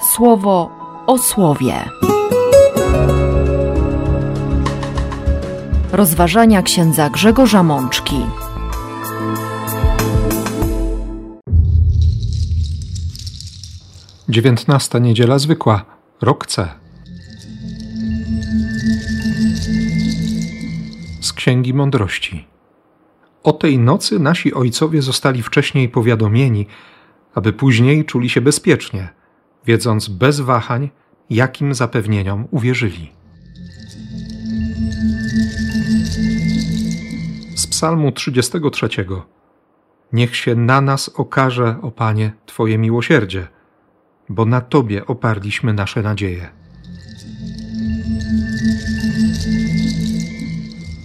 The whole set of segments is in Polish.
słowo o słowie. Rozważania księdza Grzegorza Mączki. Dziewiętnasta niedziela zwykła, rok C. Z Księgi Mądrości. O tej nocy nasi ojcowie zostali wcześniej powiadomieni, aby później czuli się bezpiecznie, wiedząc bez wahań, jakim zapewnieniom uwierzyli. Z Psalmu 33. Niech się na nas okaże, o Panie, Twoje miłosierdzie, bo na Tobie oparliśmy nasze nadzieje.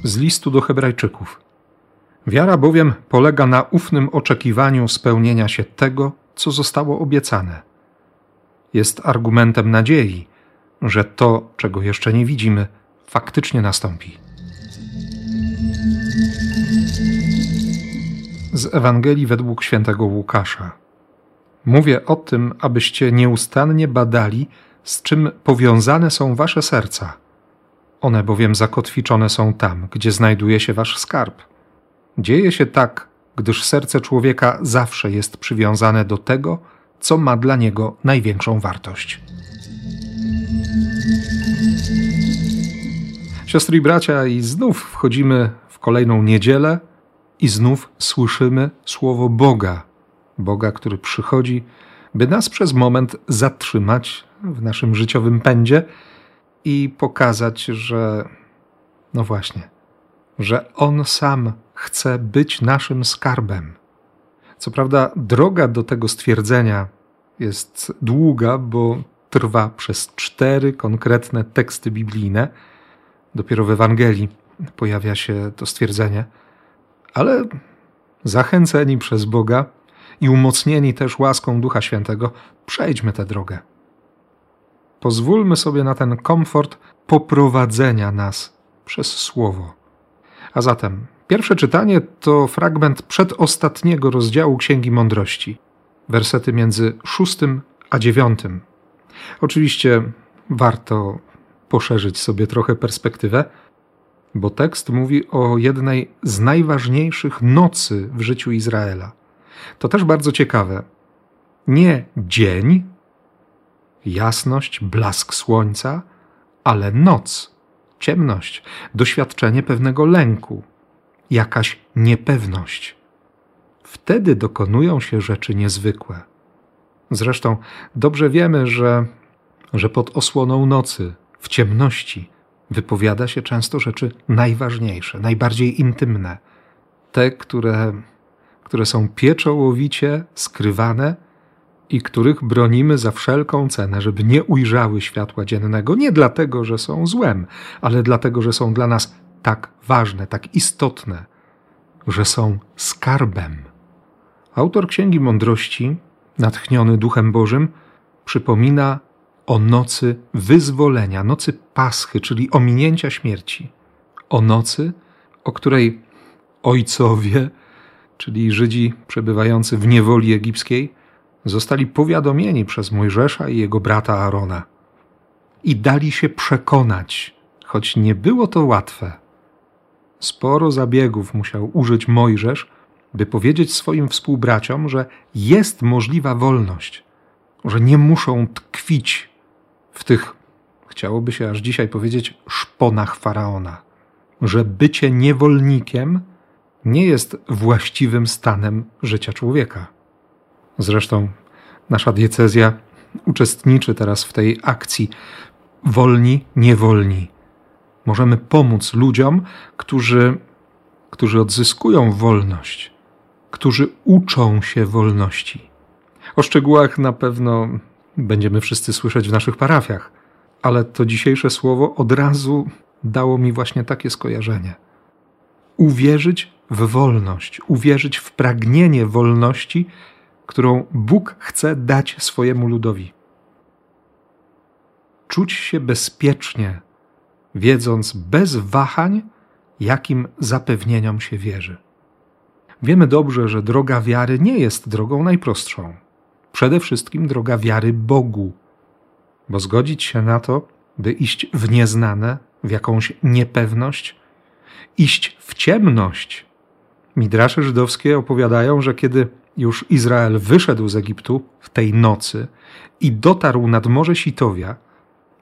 Z listu do Hebrajczyków. Wiara bowiem polega na ufnym oczekiwaniu spełnienia się tego, co zostało obiecane. Jest argumentem nadziei, że to, czego jeszcze nie widzimy, faktycznie nastąpi. Z Ewangelii według świętego Łukasza. Mówię o tym, abyście nieustannie badali, z czym powiązane są wasze serca. One bowiem zakotwiczone są tam, gdzie znajduje się wasz skarb. Dzieje się tak, gdyż serce człowieka zawsze jest przywiązane do tego, co ma dla niego największą wartość. Siostry i bracia, i znów wchodzimy w kolejną niedzielę i znów słyszymy słowo Boga. Boga, który przychodzi, by nas przez moment zatrzymać w naszym życiowym pędzie i pokazać, że no właśnie, że On sam chce być naszym skarbem. Co prawda, droga do tego stwierdzenia jest długa, bo trwa przez cztery konkretne teksty biblijne. Dopiero w Ewangelii pojawia się to stwierdzenie, ale zachęceni przez Boga i umocnieni też łaską Ducha Świętego, przejdźmy tę drogę. Pozwólmy sobie na ten komfort poprowadzenia nas przez Słowo. A zatem pierwsze czytanie to fragment przedostatniego rozdziału Księgi Mądrości, wersety między szóstym a dziewiątym. Oczywiście warto poszerzyć sobie trochę perspektywę, bo tekst mówi o jednej z najważniejszych nocy w życiu Izraela. To też bardzo ciekawe. Nie dzień, jasność, blask słońca, ale noc, ciemność, doświadczenie pewnego lęku, jakaś niepewność. Wtedy dokonują się rzeczy niezwykłe. Zresztą dobrze wiemy, że, że pod osłoną nocy, w ciemności, wypowiada się często rzeczy najważniejsze, najbardziej intymne, te, które, które są pieczołowicie skrywane i których bronimy za wszelką cenę, żeby nie ujrzały światła dziennego, nie dlatego, że są złem, ale dlatego, że są dla nas tak ważne, tak istotne, że są skarbem. Autor Księgi Mądrości, natchniony Duchem Bożym, przypomina o nocy wyzwolenia, nocy Paschy, czyli ominięcia śmierci. O nocy, o której ojcowie, czyli Żydzi przebywający w niewoli egipskiej, zostali powiadomieni przez Mojżesza i jego brata Aarona i dali się przekonać, choć nie było to łatwe. Sporo zabiegów musiał użyć Mojżesz, by powiedzieć swoim współbraciom, że jest możliwa wolność, że nie muszą tkwić w tych, chciałoby się aż dzisiaj powiedzieć, szponach faraona, że bycie niewolnikiem nie jest właściwym stanem życia człowieka. Zresztą nasza diecezja uczestniczy teraz w tej akcji wolni, niewolni. Możemy pomóc ludziom, którzy, którzy odzyskują wolność, którzy uczą się wolności. O szczegółach na pewno będziemy wszyscy słyszeć w naszych parafiach, ale to dzisiejsze słowo od razu dało mi właśnie takie skojarzenie. Uwierzyć w wolność, uwierzyć w pragnienie wolności, którą Bóg chce dać swojemu ludowi. Czuć się bezpiecznie, wiedząc bez wahań, jakim zapewnieniom się wierzy. Wiemy dobrze, że droga wiary nie jest drogą najprostszą. Przede wszystkim droga wiary Bogu, Bo zgodzić się na to, by iść w nieznane, w jakąś niepewność, iść w ciemność. Midrasze żydowskie opowiadają, że kiedy już Izrael wyszedł z Egiptu w tej nocy i dotarł nad Morze Sitowia,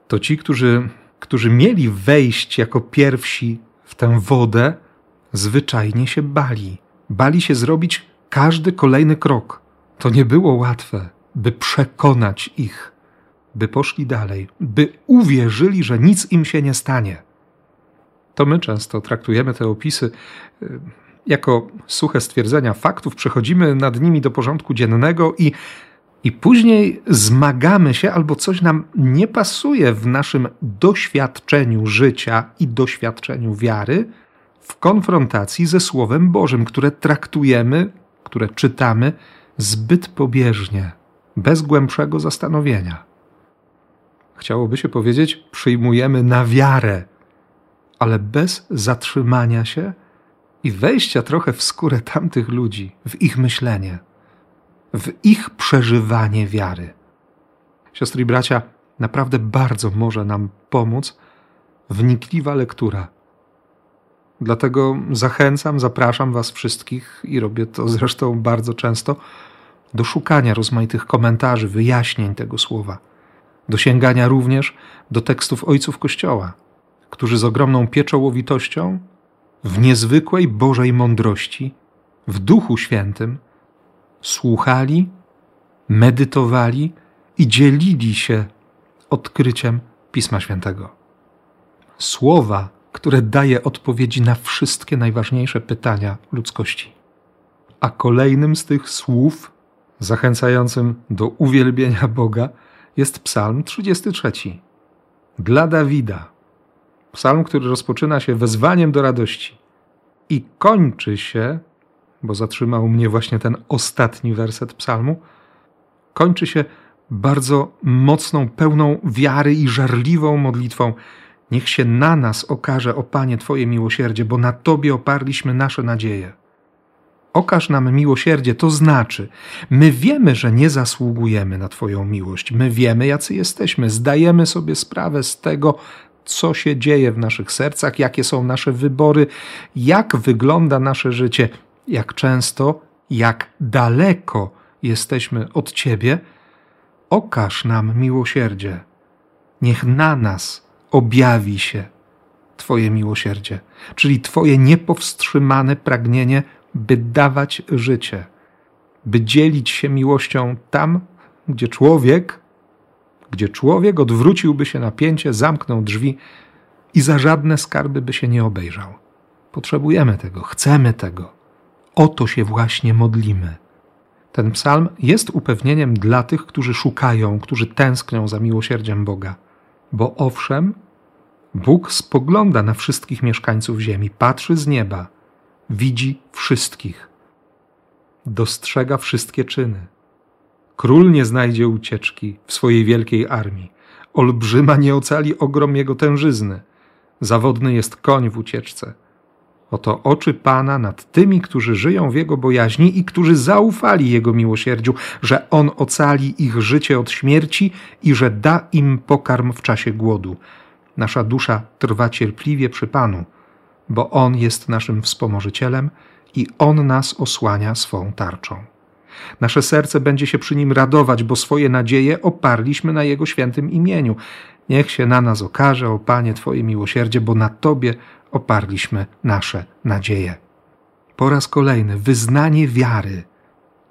to ci, którzy, którzy mieli wejść jako pierwsi w tę wodę, zwyczajnie się bali. Bali się zrobić każdy kolejny krok. To nie było łatwe, by przekonać ich, by poszli dalej, by uwierzyli, że nic im się nie stanie. To my często traktujemy te opisy y, jako suche stwierdzenia faktów, przechodzimy nad nimi do porządku dziennego i, i później zmagamy się, albo coś nam nie pasuje w naszym doświadczeniu życia i doświadczeniu wiary w konfrontacji ze Słowem Bożym, które traktujemy, które czytamy zbyt pobieżnie, bez głębszego zastanowienia. Chciałoby się powiedzieć, przyjmujemy na wiarę, ale bez zatrzymania się i wejścia trochę w skórę tamtych ludzi, w ich myślenie, w ich przeżywanie wiary. Siostry i bracia, naprawdę bardzo może nam pomóc wnikliwa lektura. Dlatego zachęcam, zapraszam Was wszystkich i robię to zresztą bardzo często do szukania rozmaitych komentarzy, wyjaśnień tego słowa, do sięgania również do tekstów ojców Kościoła, którzy z ogromną pieczołowitością w niezwykłej Bożej mądrości, w Duchu Świętym, słuchali, medytowali i dzielili się odkryciem Pisma Świętego. Słowa, które daje odpowiedzi na wszystkie najważniejsze pytania ludzkości. A kolejnym z tych słów, zachęcającym do uwielbienia Boga, jest Psalm 33. Dla Dawida, Psalm, który rozpoczyna się wezwaniem do radości i kończy się, bo zatrzymał mnie właśnie ten ostatni werset psalmu, kończy się bardzo mocną, pełną wiary i żarliwą modlitwą. Niech się na nas okaże, o Panie, Twoje miłosierdzie, bo na Tobie oparliśmy nasze nadzieje. Okaż nam miłosierdzie, to znaczy, my wiemy, że nie zasługujemy na Twoją miłość, my wiemy, jacy jesteśmy, zdajemy sobie sprawę z tego, co się dzieje w naszych sercach, jakie są nasze wybory, jak wygląda nasze życie, jak często, jak daleko jesteśmy od Ciebie, okaż nam miłosierdzie. Niech na nas objawi się Twoje miłosierdzie, czyli Twoje niepowstrzymane pragnienie, by dawać życie, by dzielić się miłością tam, gdzie człowiek gdzie człowiek odwróciłby się na pięcie, zamknął drzwi i za żadne skarby by się nie obejrzał. Potrzebujemy tego, chcemy tego. O to się właśnie modlimy. Ten psalm jest upewnieniem dla tych, którzy szukają, którzy tęsknią za miłosierdziem Boga. Bo owszem, Bóg spogląda na wszystkich mieszkańców ziemi, patrzy z nieba, widzi wszystkich, dostrzega wszystkie czyny. Król nie znajdzie ucieczki w swojej wielkiej armii. Olbrzyma nie ocali ogrom jego tężyzny. Zawodny jest koń w ucieczce. Oto oczy Pana nad tymi, którzy żyją w Jego bojaźni i którzy zaufali Jego miłosierdziu, że On ocali ich życie od śmierci i że da im pokarm w czasie głodu. Nasza dusza trwa cierpliwie przy Panu, bo On jest naszym wspomożycielem i On nas osłania swą tarczą. Nasze serce będzie się przy nim radować, bo swoje nadzieje oparliśmy na jego świętym imieniu. Niech się na nas okaże, o Panie, Twoje miłosierdzie, bo na Tobie oparliśmy nasze nadzieje. Po raz kolejny wyznanie wiary,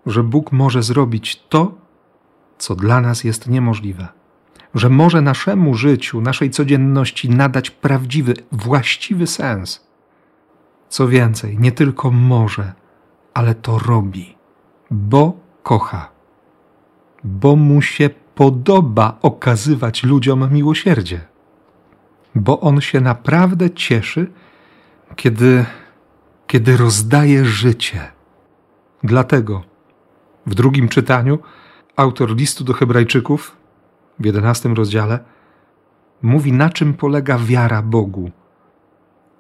że Bóg może zrobić to, co dla nas jest niemożliwe, że może naszemu życiu, naszej codzienności nadać prawdziwy, właściwy sens. Co więcej, nie tylko może, ale to robi bo kocha, bo mu się podoba okazywać ludziom miłosierdzie, bo on się naprawdę cieszy, kiedy, kiedy rozdaje życie. Dlatego w drugim czytaniu autor listu do Hebrajczyków w jedenastym rozdziale mówi, na czym polega wiara Bogu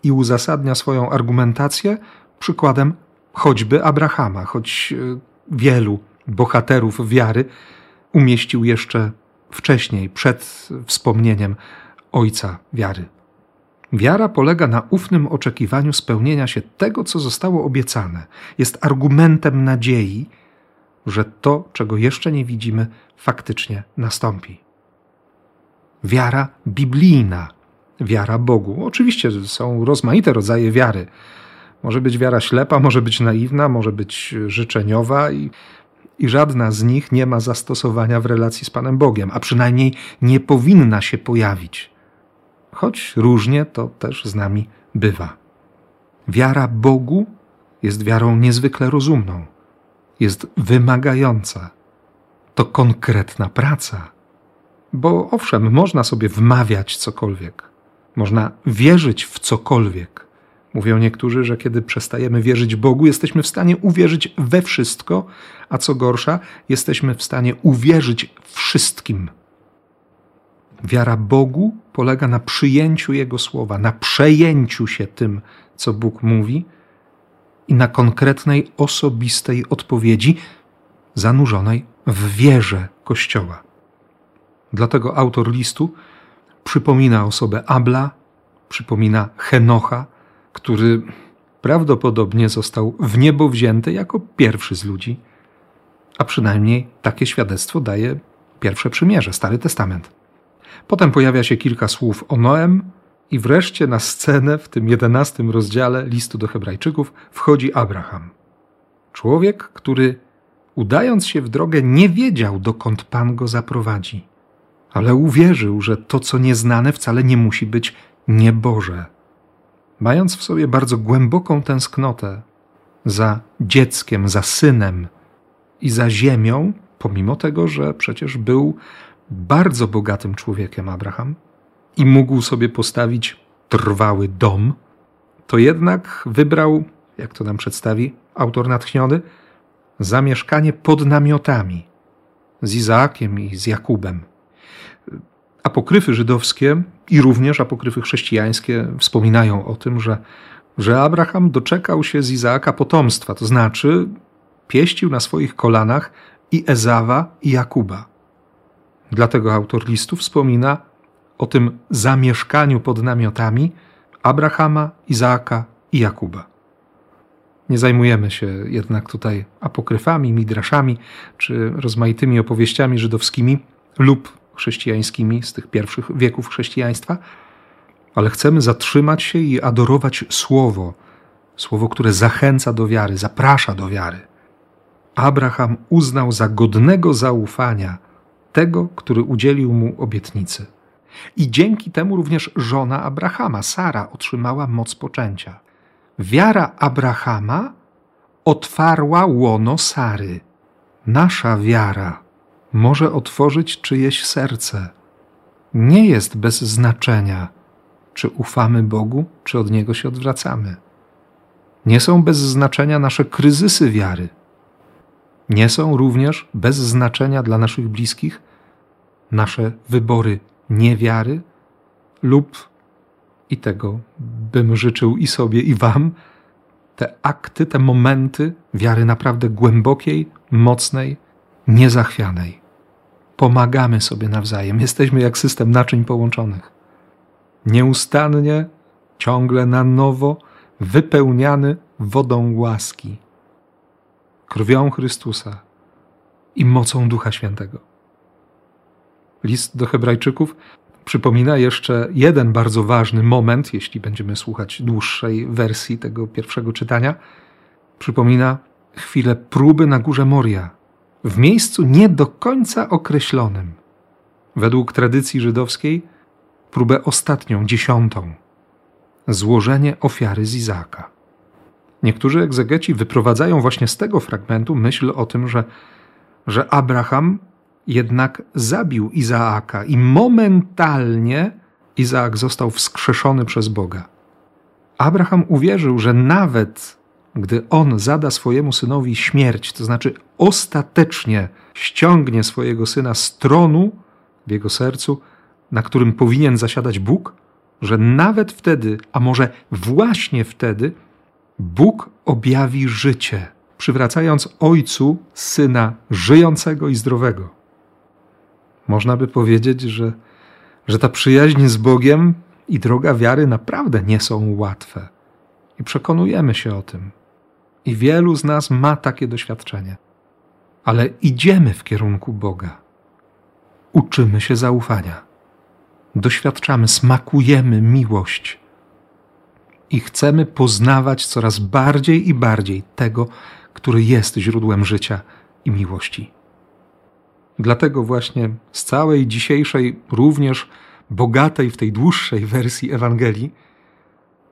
i uzasadnia swoją argumentację przykładem choćby Abrahama, choć e, wielu bohaterów wiary umieścił jeszcze wcześniej, przed wspomnieniem Ojca wiary. Wiara polega na ufnym oczekiwaniu spełnienia się tego, co zostało obiecane. Jest argumentem nadziei, że to, czego jeszcze nie widzimy, faktycznie nastąpi. Wiara biblijna, wiara Bogu. Oczywiście są rozmaite rodzaje wiary. Może być wiara ślepa, może być naiwna, może być życzeniowa i, i żadna z nich nie ma zastosowania w relacji z Panem Bogiem, a przynajmniej nie powinna się pojawić. Choć różnie to też z nami bywa. Wiara Bogu jest wiarą niezwykle rozumną, jest wymagająca. To konkretna praca. Bo owszem, można sobie wmawiać cokolwiek, można wierzyć w cokolwiek, Mówią niektórzy, że kiedy przestajemy wierzyć Bogu, jesteśmy w stanie uwierzyć we wszystko, a co gorsza, jesteśmy w stanie uwierzyć wszystkim. Wiara Bogu polega na przyjęciu Jego słowa, na przejęciu się tym, co Bóg mówi i na konkretnej, osobistej odpowiedzi zanurzonej w wierze Kościoła. Dlatego autor listu przypomina osobę Abla, przypomina Henocha, który prawdopodobnie został w niebo wzięty jako pierwszy z ludzi, a przynajmniej takie świadectwo daje pierwsze przymierze, Stary Testament. Potem pojawia się kilka słów o Noem i wreszcie na scenę w tym jedenastym rozdziale listu do Hebrajczyków wchodzi Abraham. Człowiek, który udając się w drogę nie wiedział, dokąd Pan go zaprowadzi, ale uwierzył, że to, co nieznane, wcale nie musi być nieboże mając w sobie bardzo głęboką tęsknotę za dzieckiem, za synem i za ziemią, pomimo tego, że przecież był bardzo bogatym człowiekiem Abraham i mógł sobie postawić trwały dom, to jednak wybrał, jak to nam przedstawi autor natchniony, zamieszkanie pod namiotami z Izaakiem i z Jakubem. Apokryfy żydowskie i również apokryfy chrześcijańskie wspominają o tym, że, że Abraham doczekał się z Izaaka potomstwa, to znaczy pieścił na swoich kolanach i Ezawa, i Jakuba. Dlatego autor listu wspomina o tym zamieszkaniu pod namiotami Abrahama, Izaaka i Jakuba. Nie zajmujemy się jednak tutaj apokryfami, midraszami czy rozmaitymi opowieściami żydowskimi lub chrześcijańskimi z tych pierwszych wieków chrześcijaństwa, ale chcemy zatrzymać się i adorować Słowo, Słowo, które zachęca do wiary, zaprasza do wiary. Abraham uznał za godnego zaufania tego, który udzielił mu obietnicy. I dzięki temu również żona Abrahama, Sara, otrzymała moc poczęcia. Wiara Abrahama otwarła łono Sary. Nasza wiara może otworzyć czyjeś serce. Nie jest bez znaczenia, czy ufamy Bogu, czy od Niego się odwracamy. Nie są bez znaczenia nasze kryzysy wiary. Nie są również bez znaczenia dla naszych bliskich nasze wybory niewiary lub, i tego bym życzył i sobie, i Wam, te akty, te momenty wiary naprawdę głębokiej, mocnej, niezachwianej pomagamy sobie nawzajem. Jesteśmy jak system naczyń połączonych. Nieustannie, ciągle na nowo wypełniany wodą łaski, krwią Chrystusa i mocą Ducha Świętego. List do Hebrajczyków przypomina jeszcze jeden bardzo ważny moment, jeśli będziemy słuchać dłuższej wersji tego pierwszego czytania. Przypomina chwilę próby na górze Moria w miejscu nie do końca określonym. Według tradycji żydowskiej próbę ostatnią, dziesiątą złożenie ofiary z Izaaka. Niektórzy egzegeci wyprowadzają właśnie z tego fragmentu myśl o tym, że, że Abraham jednak zabił Izaaka i momentalnie Izaak został wskrzeszony przez Boga. Abraham uwierzył, że nawet gdy on zada swojemu synowi śmierć, to znaczy ostatecznie ściągnie swojego syna z tronu w jego sercu, na którym powinien zasiadać Bóg, że nawet wtedy, a może właśnie wtedy, Bóg objawi życie, przywracając ojcu syna żyjącego i zdrowego. Można by powiedzieć, że, że ta przyjaźń z Bogiem i droga wiary naprawdę nie są łatwe. I przekonujemy się o tym. I wielu z nas ma takie doświadczenie. Ale idziemy w kierunku Boga. Uczymy się zaufania. Doświadczamy, smakujemy miłość. I chcemy poznawać coraz bardziej i bardziej tego, który jest źródłem życia i miłości. Dlatego właśnie z całej dzisiejszej, również bogatej w tej dłuższej wersji Ewangelii,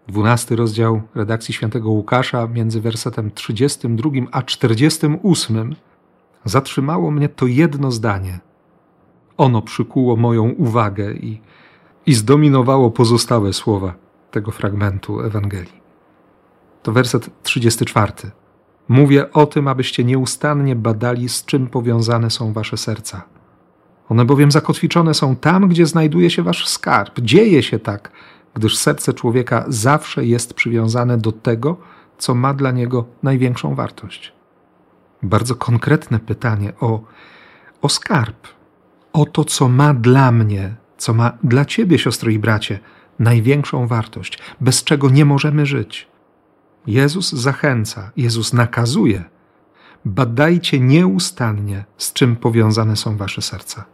12 rozdział redakcji świętego Łukasza między wersetem 32 a 48 zatrzymało mnie to jedno zdanie. Ono przykuło moją uwagę i, i zdominowało pozostałe słowa tego fragmentu Ewangelii. To werset 34. Mówię o tym, abyście nieustannie badali, z czym powiązane są wasze serca. One bowiem zakotwiczone są tam, gdzie znajduje się wasz skarb. Dzieje się tak, gdyż serce człowieka zawsze jest przywiązane do tego, co ma dla niego największą wartość. Bardzo konkretne pytanie o, o skarb, o to, co ma dla mnie, co ma dla ciebie, siostro i bracie, największą wartość, bez czego nie możemy żyć. Jezus zachęca, Jezus nakazuje. Badajcie nieustannie, z czym powiązane są wasze serca.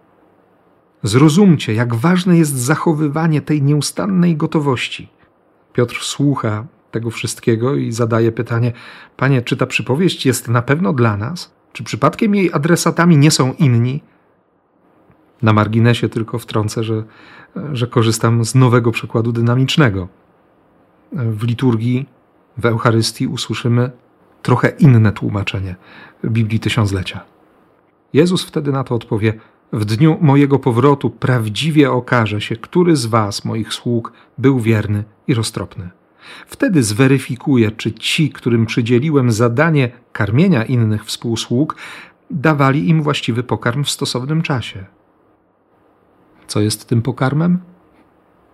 Zrozumcie, jak ważne jest zachowywanie tej nieustannej gotowości. Piotr słucha tego wszystkiego i zadaje pytanie: Panie, czy ta przypowieść jest na pewno dla nas? Czy przypadkiem jej adresatami nie są inni? Na marginesie tylko wtrącę, że, że korzystam z nowego przykładu dynamicznego. W liturgii, w Eucharystii usłyszymy trochę inne tłumaczenie Biblii Tysiąclecia. Jezus wtedy na to odpowie: w dniu mojego powrotu prawdziwie okaże się, który z was, moich sług, był wierny i roztropny. Wtedy zweryfikuję, czy ci, którym przydzieliłem zadanie karmienia innych współsług, dawali im właściwy pokarm w stosownym czasie. Co jest tym pokarmem?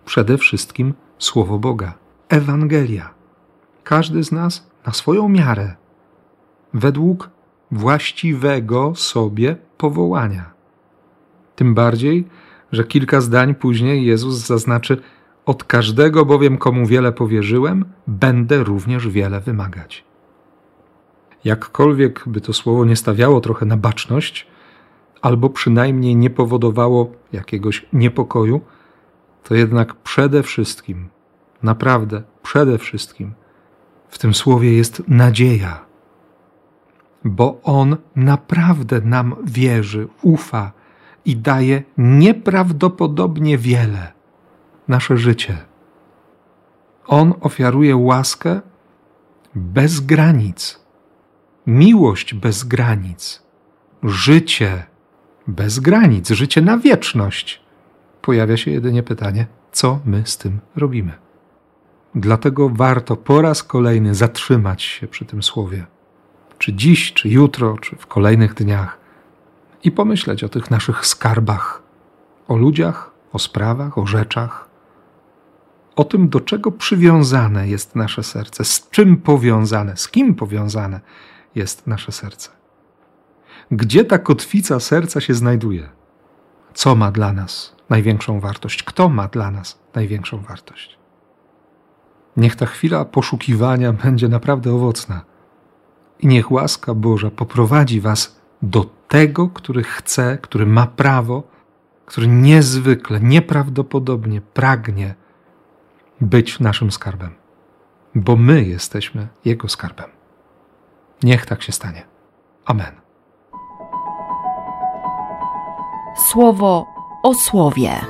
Przede wszystkim Słowo Boga, Ewangelia. Każdy z nas na swoją miarę, według właściwego sobie powołania. Tym bardziej, że kilka zdań później Jezus zaznaczy: Od każdego bowiem, komu wiele powierzyłem, będę również wiele wymagać. Jakkolwiek by to słowo nie stawiało trochę na baczność, albo przynajmniej nie powodowało jakiegoś niepokoju, to jednak przede wszystkim, naprawdę przede wszystkim, w tym słowie jest nadzieja, bo On naprawdę nam wierzy, ufa i daje nieprawdopodobnie wiele nasze życie. On ofiaruje łaskę bez granic, miłość bez granic, życie bez granic, życie na wieczność. Pojawia się jedynie pytanie, co my z tym robimy. Dlatego warto po raz kolejny zatrzymać się przy tym słowie. Czy dziś, czy jutro, czy w kolejnych dniach i pomyśleć o tych naszych skarbach, o ludziach, o sprawach, o rzeczach, o tym, do czego przywiązane jest nasze serce, z czym powiązane, z kim powiązane jest nasze serce. Gdzie ta kotwica serca się znajduje? Co ma dla nas największą wartość? Kto ma dla nas największą wartość? Niech ta chwila poszukiwania będzie naprawdę owocna i niech łaska Boża poprowadzi Was do tego, który chce, który ma prawo, który niezwykle, nieprawdopodobnie pragnie być naszym skarbem, bo my jesteśmy Jego skarbem. Niech tak się stanie. Amen. Słowo o słowie.